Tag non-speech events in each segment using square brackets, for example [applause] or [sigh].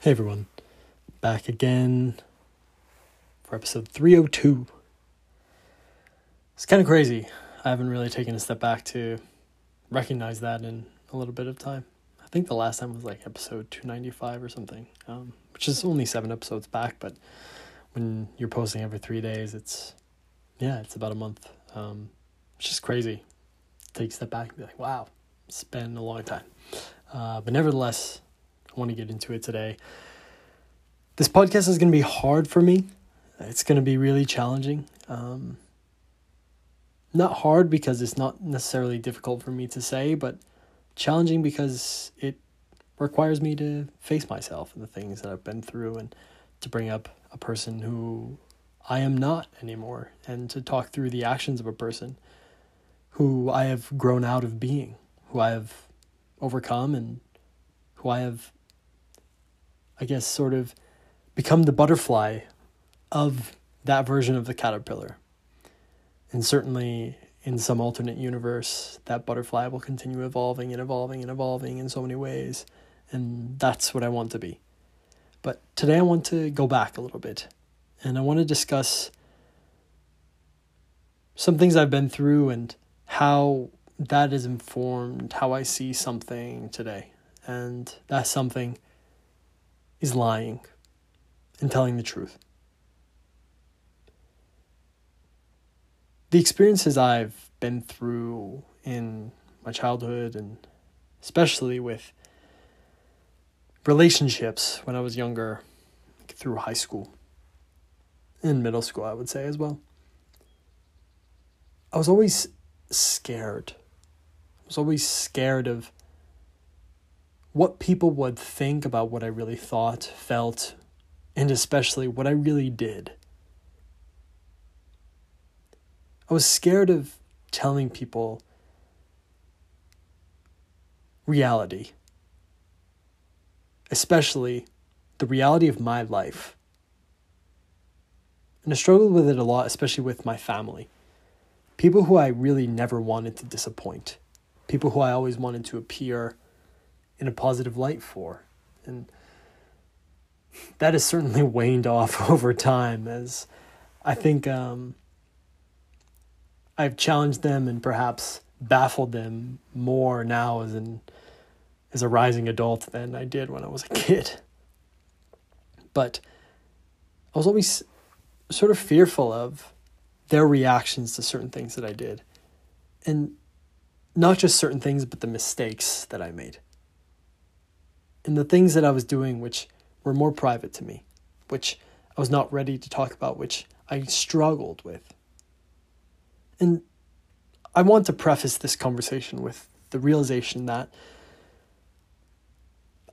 Hey everyone, back again for episode 302. It's kind of crazy. I haven't really taken a step back to recognize that in a little bit of time. I think the last time was like episode 295 or something, um, which is only seven episodes back, but when you're posting every three days, it's, yeah, it's about a month. Um, it's just crazy. Take a step back and be like, wow, it's been a long time. Uh, but nevertheless, Want to get into it today. This podcast is going to be hard for me. It's going to be really challenging. Um, not hard because it's not necessarily difficult for me to say, but challenging because it requires me to face myself and the things that I've been through and to bring up a person who I am not anymore and to talk through the actions of a person who I have grown out of being, who I have overcome and who I have I guess, sort of become the butterfly of that version of the caterpillar. And certainly in some alternate universe, that butterfly will continue evolving and evolving and evolving in so many ways. And that's what I want to be. But today I want to go back a little bit and I want to discuss some things I've been through and how that has informed how I see something today. And that's something is lying and telling the truth. The experiences I've been through in my childhood and especially with relationships when I was younger, through high school and middle school, I would say as well. I was always scared. I was always scared of what people would think about what I really thought, felt, and especially what I really did. I was scared of telling people reality, especially the reality of my life. And I struggled with it a lot, especially with my family. People who I really never wanted to disappoint, people who I always wanted to appear in a positive light for. And that has certainly [laughs] waned off [laughs] over time as I think um, I've challenged them and perhaps baffled them more now as an as a rising adult than I did when I was a kid. But I was always sort of fearful of their reactions to certain things that I did. And not just certain things, but the mistakes that I made and the things that I was doing, which were more private to me, which I was not ready to talk about, which I struggled with. And I want to preface this conversation with the realization that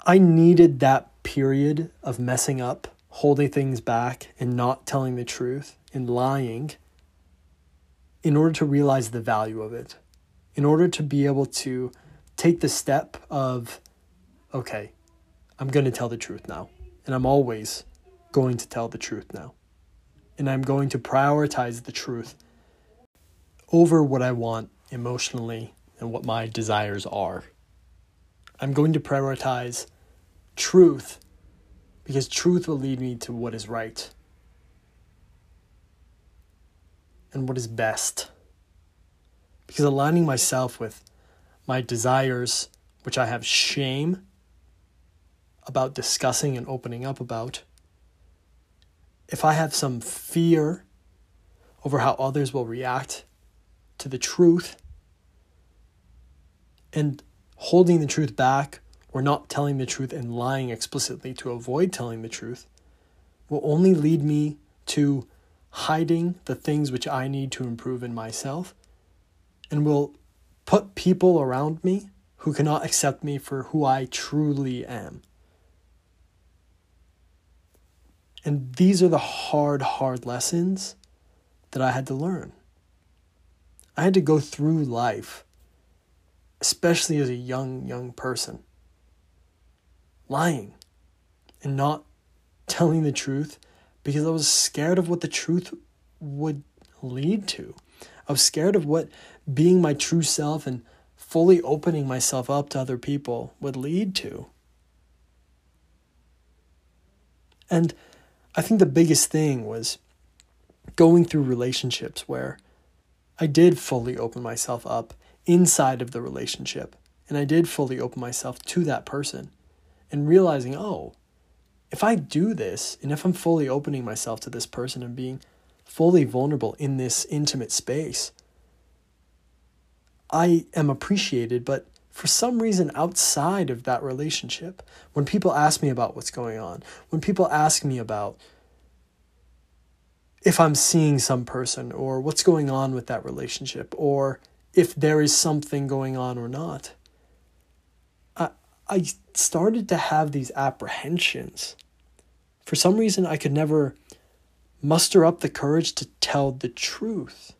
I needed that period of messing up, holding things back, and not telling the truth and lying in order to realize the value of it, in order to be able to take the step of, okay, I'm going to tell the truth now. And I'm always going to tell the truth now. And I'm going to prioritize the truth over what I want emotionally and what my desires are. I'm going to prioritize truth because truth will lead me to what is right and what is best. Because aligning myself with my desires, which I have shame about discussing and opening up about, if I have some fear over how others will react to the truth and holding the truth back or not telling the truth and lying explicitly to avoid telling the truth will only lead me to hiding the things which I need to improve in myself and will put people around me who cannot accept me for who I truly am. And these are the hard, hard lessons that I had to learn. I had to go through life, especially as a young, young person, lying and not telling the truth because I was scared of what the truth would lead to. I was scared of what being my true self and fully opening myself up to other people would lead to. And I think the biggest thing was going through relationships where I did fully open myself up inside of the relationship and I did fully open myself to that person and realizing, oh, if I do this and if I'm fully opening myself to this person and being fully vulnerable in this intimate space, I am appreciated, but for some reason outside of that relationship, when people ask me about what's going on, when people ask me about if I'm seeing some person or what's going on with that relationship or if there is something going on or not, I, I started to have these apprehensions. For some reason, I could never muster up the courage to tell the truth.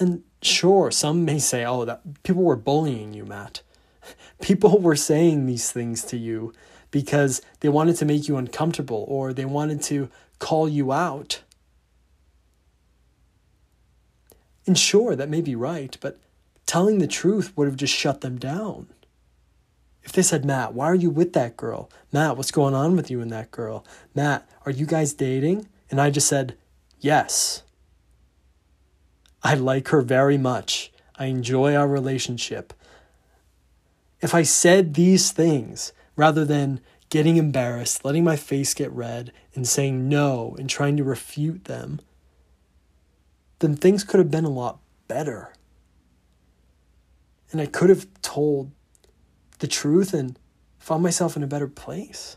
And sure, some may say, oh, that people were bullying you, Matt. [laughs] People were saying these things to you because they wanted to make you uncomfortable or they wanted to call you out. And sure, that may be right, but telling the truth would have just shut them down. If they said, Matt, why are you with that girl? Matt, what's going on with you and that girl? Matt, are you guys dating? And I just said, yes. I like her very much. I enjoy our relationship. If I said these things rather than getting embarrassed, letting my face get red, and saying no and trying to refute them, then things could have been a lot better. And I could have told the truth and found myself in a better place.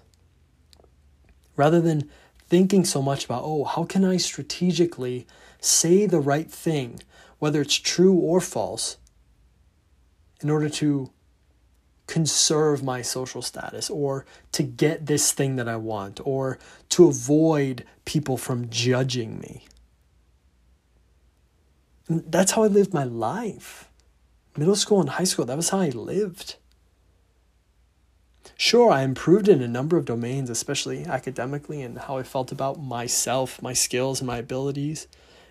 Rather than thinking so much about, oh, how can I strategically say the right thing, whether it's true or false, in order to conserve my social status or to get this thing that I want or to avoid people from judging me. And that's how I lived my life. Middle school and high school, that was how I lived. Sure, I improved in a number of domains, especially academically, and how I felt about myself, my skills, and my abilities,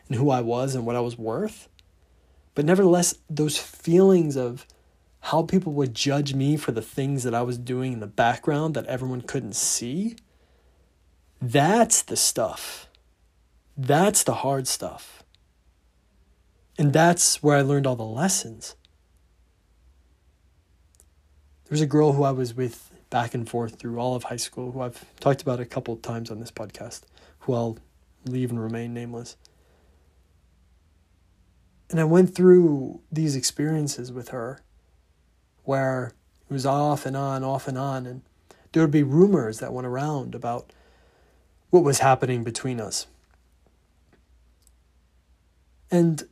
and who I was and what I was worth. But nevertheless, those feelings of how people would judge me for the things that I was doing in the background that everyone couldn't see, that's the stuff. That's the hard stuff. And that's where I learned all the lessons. There was a girl who I was with back and forth through all of high school, who I've talked about a couple times on this podcast, who I'll leave and remain nameless. And I went through these experiences with her where it was off and on, off and on, and there would be rumors that went around about what was happening between us. And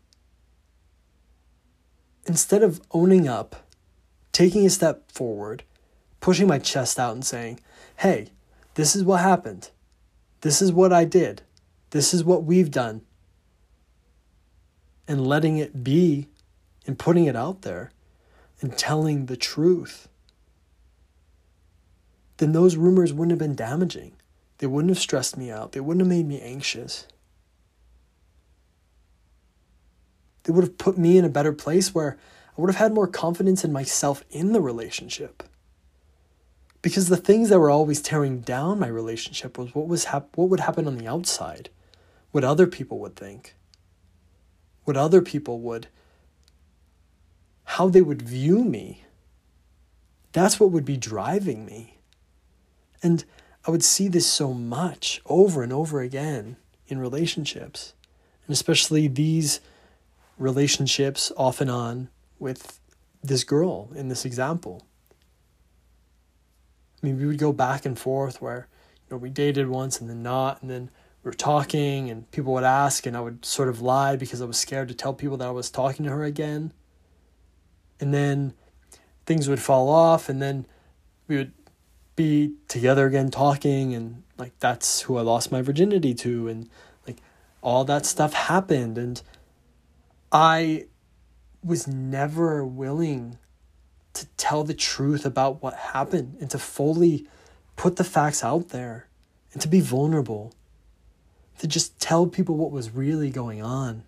instead of owning up, taking a step forward, pushing my chest out and saying, hey, this is what happened. This is what I did. This is what we've done. And letting it be and putting it out there and telling the truth, then those rumors wouldn't have been damaging. They wouldn't have stressed me out. They wouldn't have made me anxious. They would have put me in a better place where I would have had more confidence in myself in the relationship. Because the things that were always tearing down my relationship was what was hap- what would happen on the outside, what other people would think, what other people would how they would view me. That's what would be driving me. And I would see this so much over and over again in relationships, and especially these relationships off and on with this girl in this example. I mean, we would go back and forth where, you know, we dated once and then not, and then we were talking, and people would ask, and I would sort of lie because I was scared to tell people that I was talking to her again. And then things would fall off, and then we would be together again talking, and like that's who I lost my virginity to, and like all that stuff happened, and I was never willing to tell the truth about what happened and to fully put the facts out there and to be vulnerable, to just tell people what was really going on.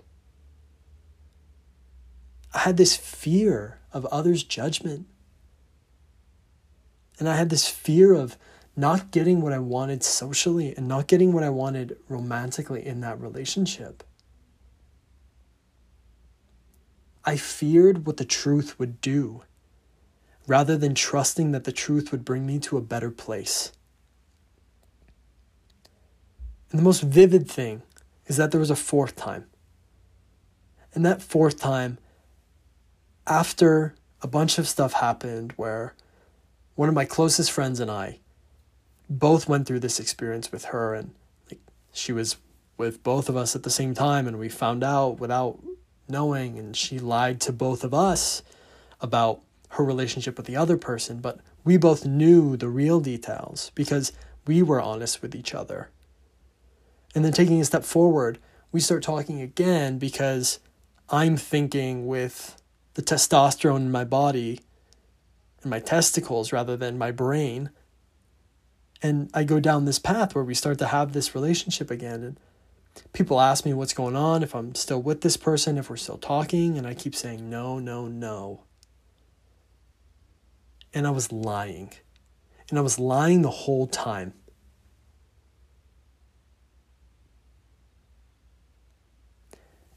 I had this fear of others' judgment. And I had this fear of not getting what I wanted socially and not getting what I wanted romantically in that relationship. I feared what the truth would do rather than trusting that the truth would bring me to a better place. And the most vivid thing is that there was a fourth time. And that fourth time, after a bunch of stuff happened where one of my closest friends and I both went through this experience with her and like she was with both of us at the same time and we found out without knowing and she lied to both of us about her relationship with the other person but we both knew the real details because we were honest with each other and then taking a step forward we start talking again because i'm thinking with the testosterone in my body and my testicles rather than my brain. And I go down this path where we start to have this relationship again. And people ask me what's going on, if I'm still with this person, if we're still talking. And I keep saying, no, no, no. And I was lying. And I was lying the whole time.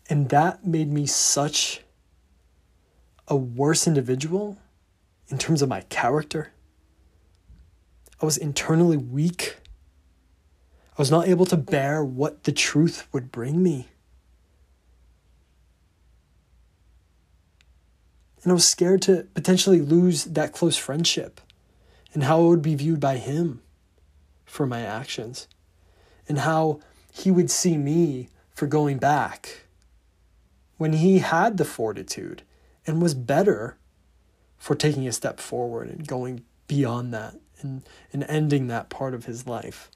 And that made me such a worse individual in terms of my character. I was internally weak. I was not able to bear what the truth would bring me. And I was scared to potentially lose that close friendship and how I would be viewed by him for my actions and how he would see me for going back when he had the fortitude and was better for taking a step forward and going beyond that and, and ending that part of his life.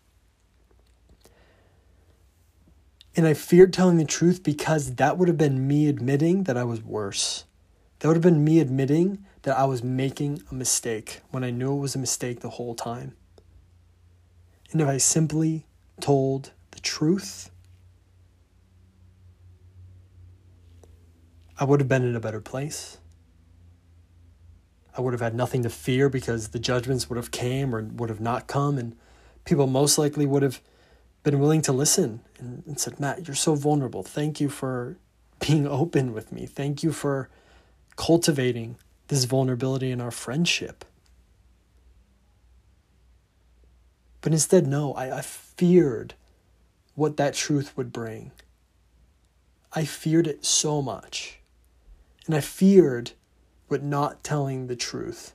And I feared telling the truth because that would have been me admitting that I was worse. That would have been me admitting that I was making a mistake when I knew it was a mistake the whole time. And if I simply told the truth, I would have been in a better place. I would have had nothing to fear because the judgments would have came or would have not come and people most likely would have been willing to listen and, and said, Matt, you're so vulnerable. Thank you for being open with me. Thank you for cultivating this vulnerability in our friendship. But instead, no, I, I feared what that truth would bring. I feared it so much. And I feared what not telling the truth.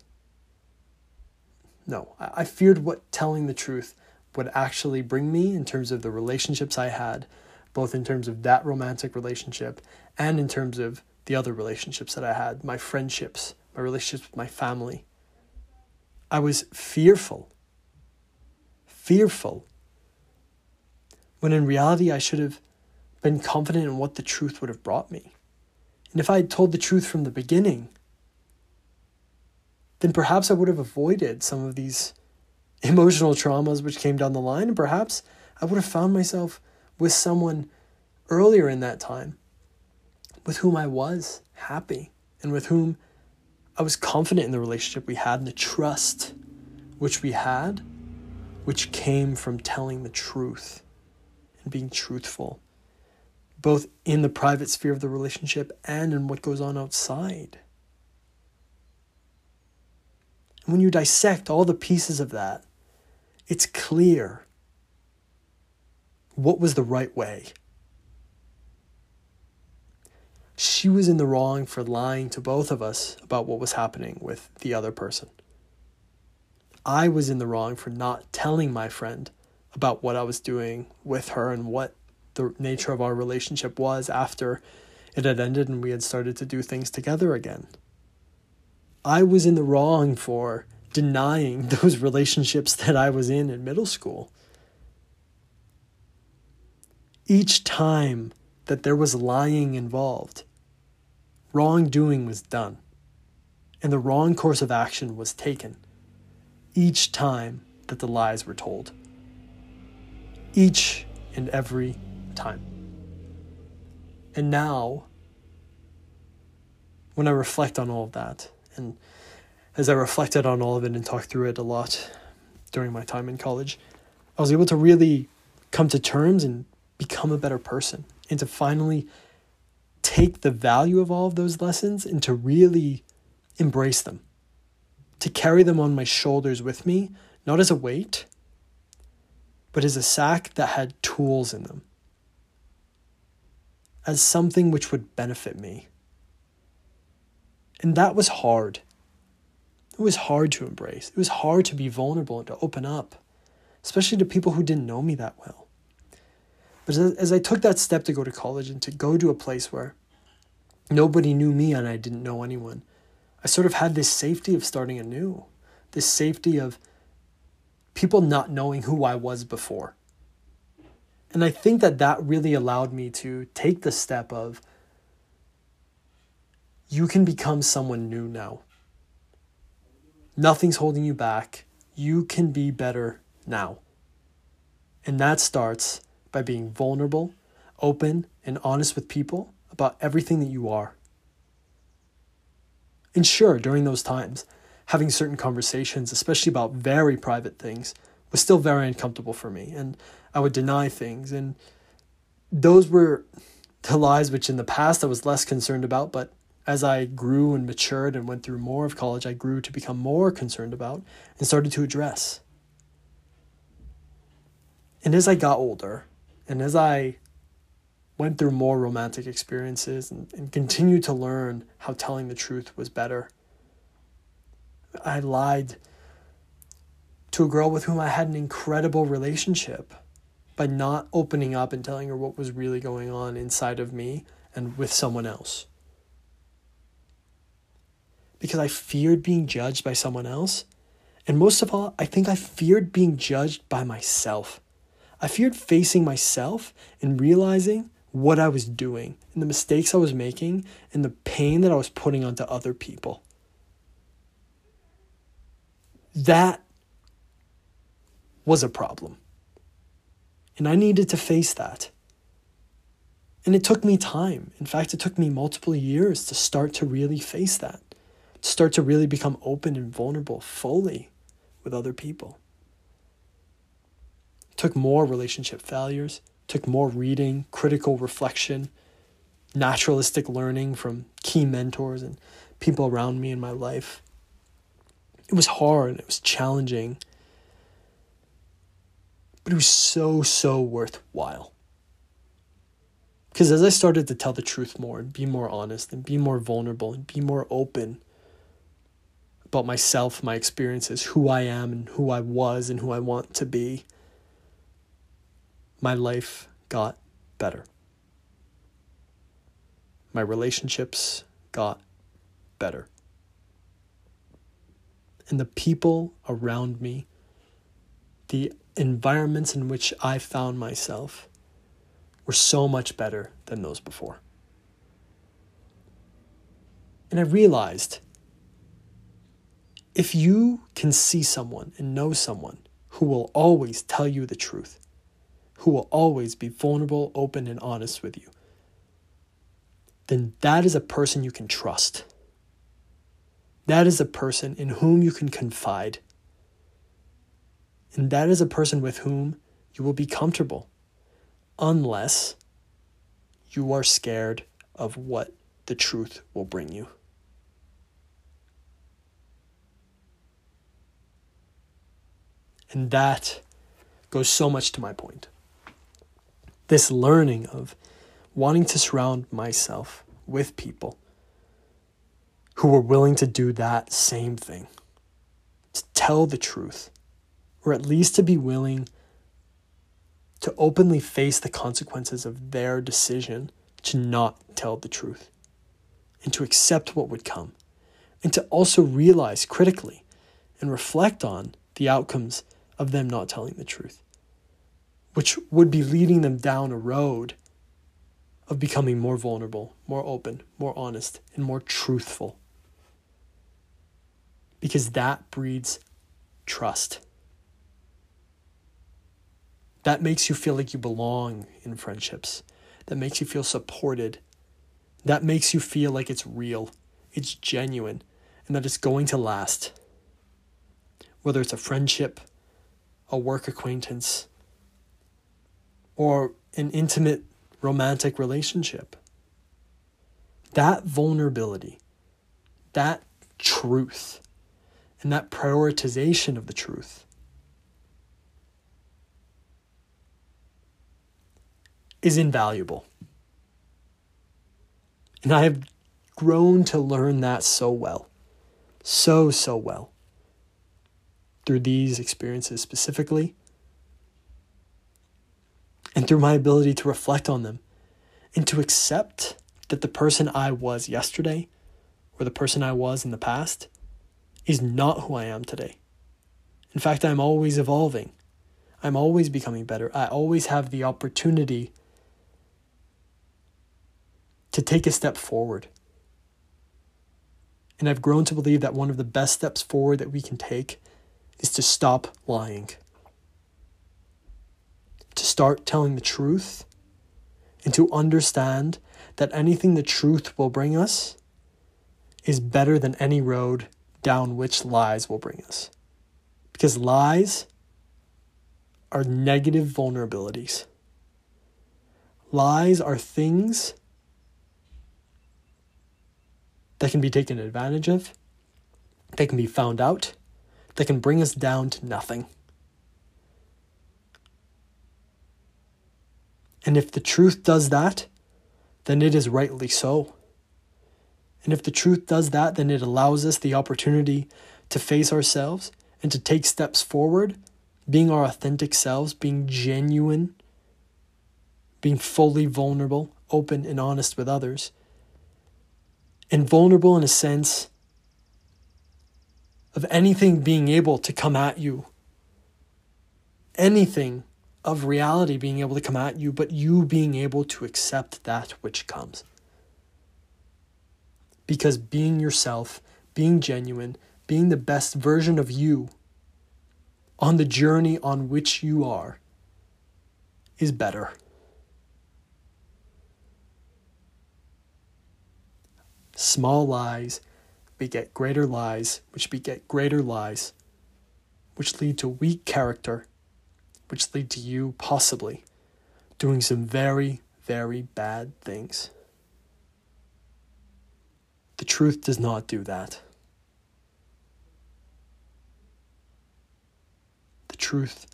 No, I feared what telling the truth would actually bring me in terms of the relationships I had, both in terms of that romantic relationship and in terms of the other relationships that I had, my friendships, my relationships with my family. I was fearful. Fearful. When in reality, I should have been confident in what the truth would have brought me. And if I had told the truth from the beginning, then perhaps I would have avoided some of these [laughs] emotional traumas which came down the line, and perhaps I would have found myself with someone earlier in that time with whom I was happy and with whom I was confident in the relationship we had and the trust which we had, which came from telling the truth and being truthful both in the private sphere of the relationship and in what goes on outside. And when you dissect all the pieces of that, it's clear what was the right way. She was in the wrong for lying to both of us about what was happening with the other person. I was in the wrong for not telling my friend about what I was doing with her and what the nature of our relationship was after it had ended and we had started to do things together again. I was in the wrong for denying [laughs] those relationships that I was in in middle school. Each time that there was lying involved, wrongdoing was done, and the wrong course of action was taken each time that the lies were told. Each and every time. And now, when I reflect on all of that, and as I reflected on all of it and talked through it a lot during my time in college. I was able to really come to terms and become a better person and to finally take the value of all of those lessons and to really embrace them, to carry them on my shoulders with me, not as a weight, but as a sack that had tools in them, as something which would benefit me. And that was hard. It was hard to embrace. It was hard to be vulnerable and to open up, especially to people who didn't know me that well. But as, I took that step to go to college and to go to a place where nobody knew me and I didn't know anyone, I sort of had this safety of starting anew, this safety of people not knowing who I was before. And I think that that really allowed me to take the step of you can become someone new now. Nothing's holding you back. You can be better now. And that starts by being vulnerable, open, and honest with people about everything that you are. And sure, during those times, having certain conversations, especially about very private things, was still very uncomfortable for me. And I would deny things. And those were the lies which in the past I was less concerned about. But as I grew and matured and went through more of college, I grew to become more concerned about and started to address. And as I got older, and as I went through more romantic experiences and, and continued to learn how telling the truth was better, I lied to a girl with whom I had an incredible relationship by not opening up and telling her what was really going on inside of me and with someone else. Because I feared being judged by someone else. And most of all, I think I feared being judged by myself. I feared facing myself and realizing what I was doing and the mistakes I was making and the pain that I was putting onto other people. That was a problem. And I needed to face that. And it took me time. In fact, it took me multiple years to start to really face that, to start to really become open and vulnerable fully with other people took more relationship failures, took more reading, critical reflection, naturalistic learning from key mentors and people around me in my life. It was hard, it was challenging, but it was so, so worthwhile. Because as I started to tell the truth more and be more honest and be more vulnerable and be more open about myself, my experiences, who I am and who I was and who I want to be, my life got better. My relationships got better. And the people around me, the environments in which I found myself, were so much better than those before. And I realized if you can see someone and know someone who will always tell you the truth, who will always be vulnerable, open, and honest with you, then that is a person you can trust. That is a person in whom you can confide. And that is a person with whom you will be comfortable, unless you are scared of what the truth will bring you. And that goes so much to my point this learning of wanting to surround myself with people who were willing to do that same thing, to tell the truth, or at least to be willing to openly face the consequences of their decision to not tell the truth, and to accept what would come, and to also realize critically and reflect on the outcomes of them not telling the truth which would be leading them down a road of becoming more vulnerable, more open, more honest, and more truthful. Because that breeds trust. That makes you feel like you belong in friendships. That makes you feel supported. That makes you feel like it's real, it's genuine, and that it's going to last. Whether it's a friendship, a work acquaintance, or an intimate romantic relationship. That vulnerability, that truth, and that prioritization of the truth is invaluable. And I have grown to learn that so well. So, so well. Through these experiences specifically, and through my ability to reflect on them and to accept that the person I was yesterday or the person I was in the past is not who I am today. In fact, I'm always evolving. I'm always becoming better. I always have the opportunity to take a step forward. And I've grown to believe that one of the best steps forward that we can take is to stop lying to start telling the truth and to understand that anything the truth will bring us is better than any road down which lies will bring us. Because lies are negative vulnerabilities. Lies are things that can be taken advantage of, that can be found out, that can bring us down to nothing. And if the truth does that, then it is rightly so. And if the truth does that, then it allows us the opportunity to face ourselves and to take steps forward, being our authentic selves, being genuine, being fully vulnerable, open, and honest with others. And vulnerable in a sense of anything being able to come at you, anything of reality being able to come at you, but you being able to accept that which comes. Because being yourself, being genuine, being the best version of you on the journey on which you are is better. Small lies beget greater lies, which beget greater lies, which lead to weak character which lead to you possibly doing some very, very bad things. The truth does not do that. The truth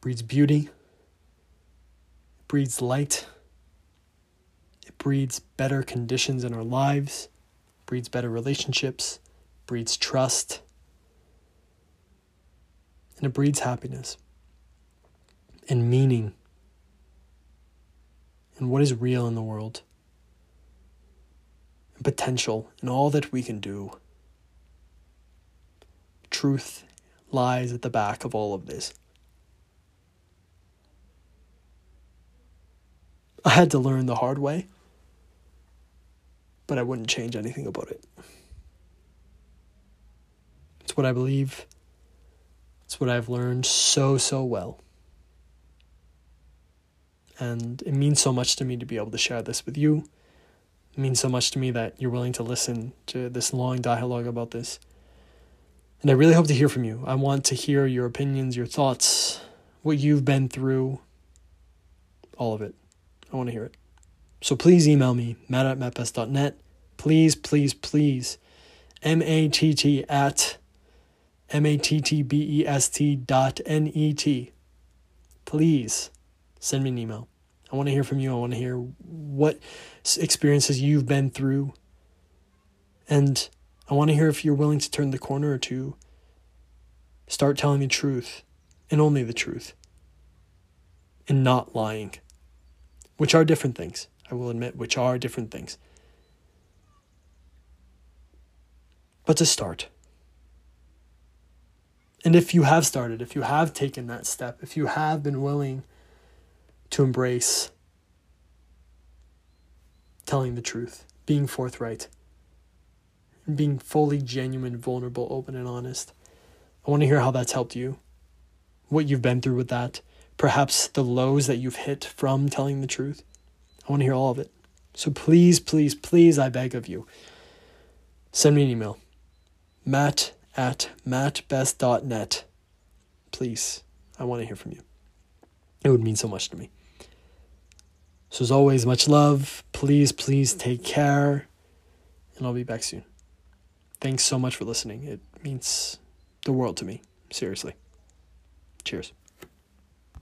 breeds beauty, breeds light, breeds better conditions in our lives, breeds better relationships, breeds trust and it breeds happiness and meaning and what is real in the world and potential and all that we can do. Truth lies at the back of all of this. I had to learn the hard way, but I wouldn't change anything about it. It's what I believe. It's what I've learned so, so well. And it means so much to me to be able to share this with you. It means so much to me that you're willing to listen to this long dialogue about this. And I really hope to hear from you. I want to hear your opinions, your thoughts, what you've been through, all of it. I want to hear it. So please email me, matt at mattbest.net. Please, please, please. M A T T at M A T T B E S T dot N E T. Please send me an email. I want to hear from you. I want to hear what experiences you've been through. And I want to hear if you're willing to turn the corner or to start telling the truth and only the truth and not lying, which are different things. I will admit, which are different things. But to start, and if you have started, if you have taken that step, if you have been willing to embrace telling the truth, being forthright, and being fully genuine, vulnerable, open, and honest, I want to hear how that's helped you, what you've been through with that, perhaps the lows that you've hit from telling the truth. I want to hear all of it. So please, please, please, I beg of you, send me an email. Matt at mattbest.net. please, I want to hear from you. It would mean so much to me. So, as always, much love. Please, please take care. And I'll be back soon. Thanks so much for listening. It means the world to me. Seriously. Cheers.